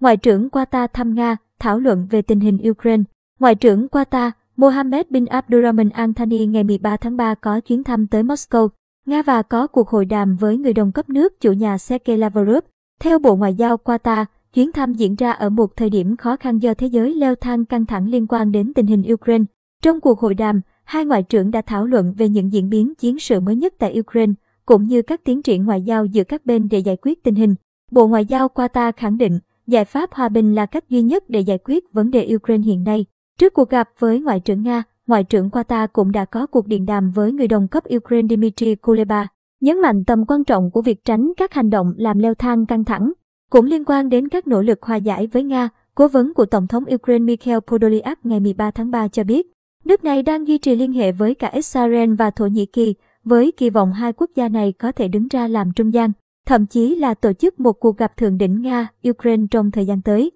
Ngoại trưởng Qatar thăm Nga, thảo luận về tình hình Ukraine. Ngoại trưởng Qatar Mohammed bin Abdurrahman Al Thani ngày 13 tháng 3 có chuyến thăm tới Moscow, Nga và có cuộc hội đàm với người đồng cấp nước chủ nhà Sergei Lavrov. Theo Bộ Ngoại giao Qatar, chuyến thăm diễn ra ở một thời điểm khó khăn do thế giới leo thang căng thẳng liên quan đến tình hình Ukraine. Trong cuộc hội đàm, hai ngoại trưởng đã thảo luận về những diễn biến chiến sự mới nhất tại Ukraine, cũng như các tiến triển ngoại giao giữa các bên để giải quyết tình hình. Bộ Ngoại giao Qatar khẳng định, giải pháp hòa bình là cách duy nhất để giải quyết vấn đề Ukraine hiện nay. Trước cuộc gặp với Ngoại trưởng Nga, Ngoại trưởng Qatar cũng đã có cuộc điện đàm với người đồng cấp Ukraine Dmitry Kuleba, nhấn mạnh tầm quan trọng của việc tránh các hành động làm leo thang căng thẳng. Cũng liên quan đến các nỗ lực hòa giải với Nga, cố vấn của Tổng thống Ukraine Mikhail Podolyak ngày 13 tháng 3 cho biết, nước này đang duy trì liên hệ với cả Israel và Thổ Nhĩ Kỳ, với kỳ vọng hai quốc gia này có thể đứng ra làm trung gian, thậm chí là tổ chức một cuộc gặp thượng đỉnh Nga-Ukraine trong thời gian tới.